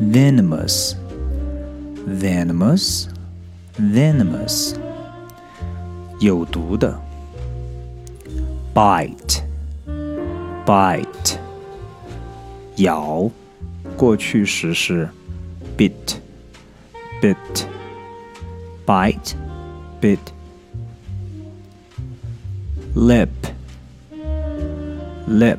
Venomous, venomous, venomous. 有毒的。Bite, bite. 咬，过去时是 bit bit bite bit lip lip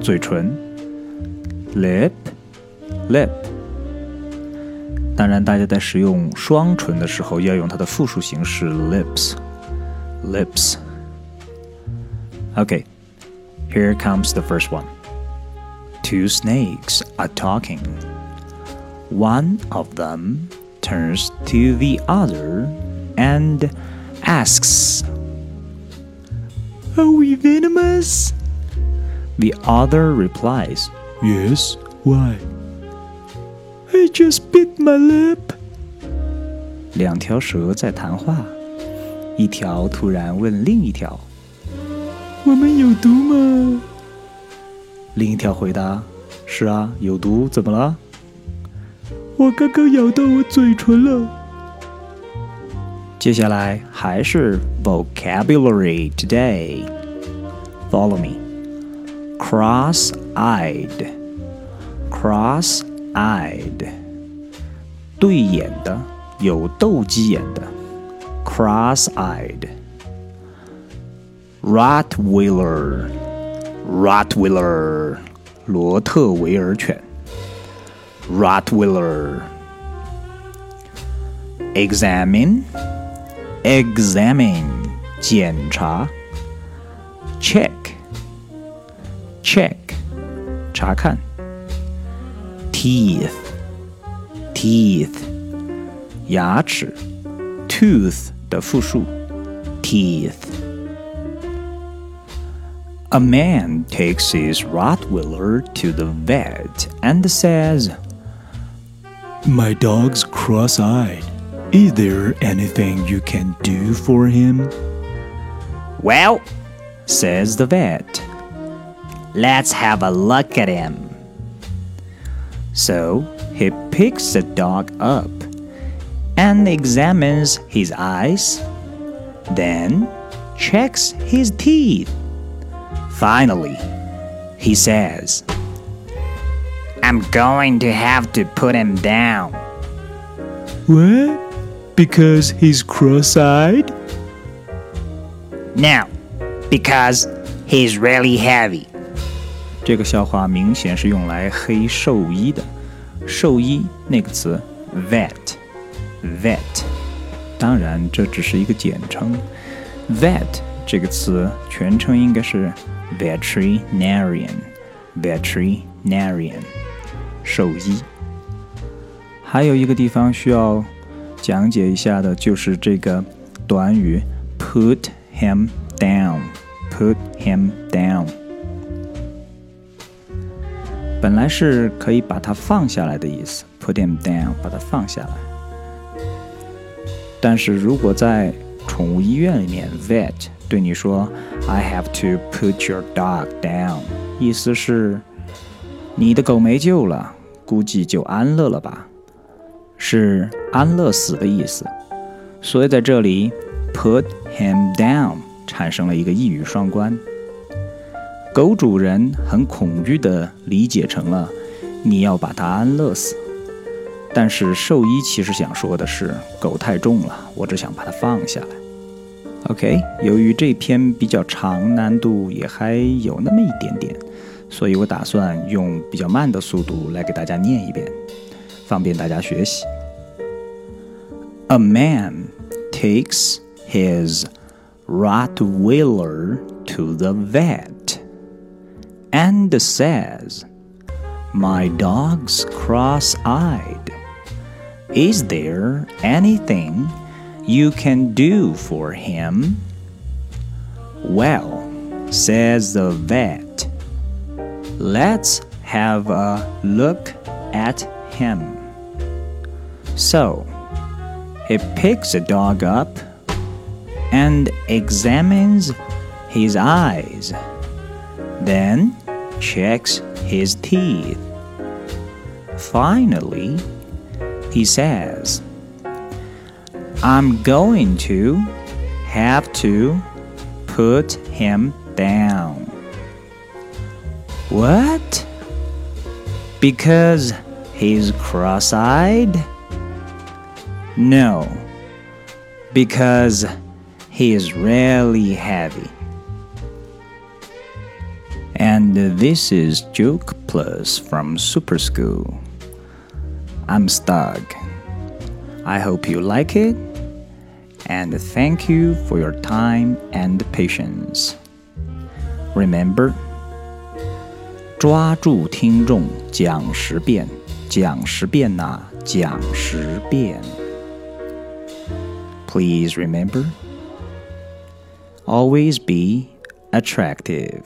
嘴唇 lip lip 当然，大家在使用双唇的时候要用它的复数形式 lips lips Okay, here comes the first one. Two snakes are talking. One of them turns to the other and asks, Are we venomous? The other replies, Yes, why? I just bit my lip. 两条蛇在谈话，一条突然问另一条：“我们有毒吗？”另一条回答：“是啊，有毒，怎么了？”我刚刚咬到我嘴唇了。接下来还是 vocabulary today. Follow me. Cross-eyed, cross-eyed， 对眼的，有斗鸡眼的。Cross-eyed. Rottweiler. Rottweiler，罗特维尔犬。Rottweiler。Examine, examine，检查。Check, check，查看。 Teeth, teeth，牙齿。Tooth 的复数。Teeth。A man takes his Rottweiler to the vet and says, My dog's cross eyed. Is there anything you can do for him? Well, says the vet, let's have a look at him. So he picks the dog up and examines his eyes, then checks his teeth. Finally, he says, I'm going to have to put him down. What? Because he's cross eyed? No, because he's really heavy. 这个笑话明显是用来黑兽医的。兽医那个词 vet，vet，当然这只是一个简称。vet 这个词全称应该是 veterinarian veterinarian 兽医。还有一个地方需要讲解一下的，就是这个短语 put him down put him down。本来是可以把它放下来的意思，put him down，把它放下来。但是如果在宠物医院里面，vet 对你说 "I have to put your dog down"，意思是你的狗没救了，估计就安乐了吧，是安乐死的意思。所以在这里 "put him down" 产生了一个一语双关。狗主人很恐惧地理解成了你要把它安乐死，但是兽医其实想说的是狗太重了，我只想把它放下来。OK，由于这篇比较长，难度也还有那么一点点，所以我打算用比较慢的速度来给大家念一遍，方便大家学习。A man takes his Rottweiler to the vet and says, My dog's cross eyed. Is there anything you can do for him? Well, says the vet, let's have a look at him. So, he picks the dog up and examines his eyes, then checks his teeth. Finally, he says, I'm going to have to put him down. What? Because he's cross eyed? No, because he is really heavy. And this is Joke Plus from Super School. I'm Stug. I hope you like it, and thank you for your time and patience. Remember, 抓住听众讲十遍，讲十遍呐、讲十遍。Please remember, always be attractive.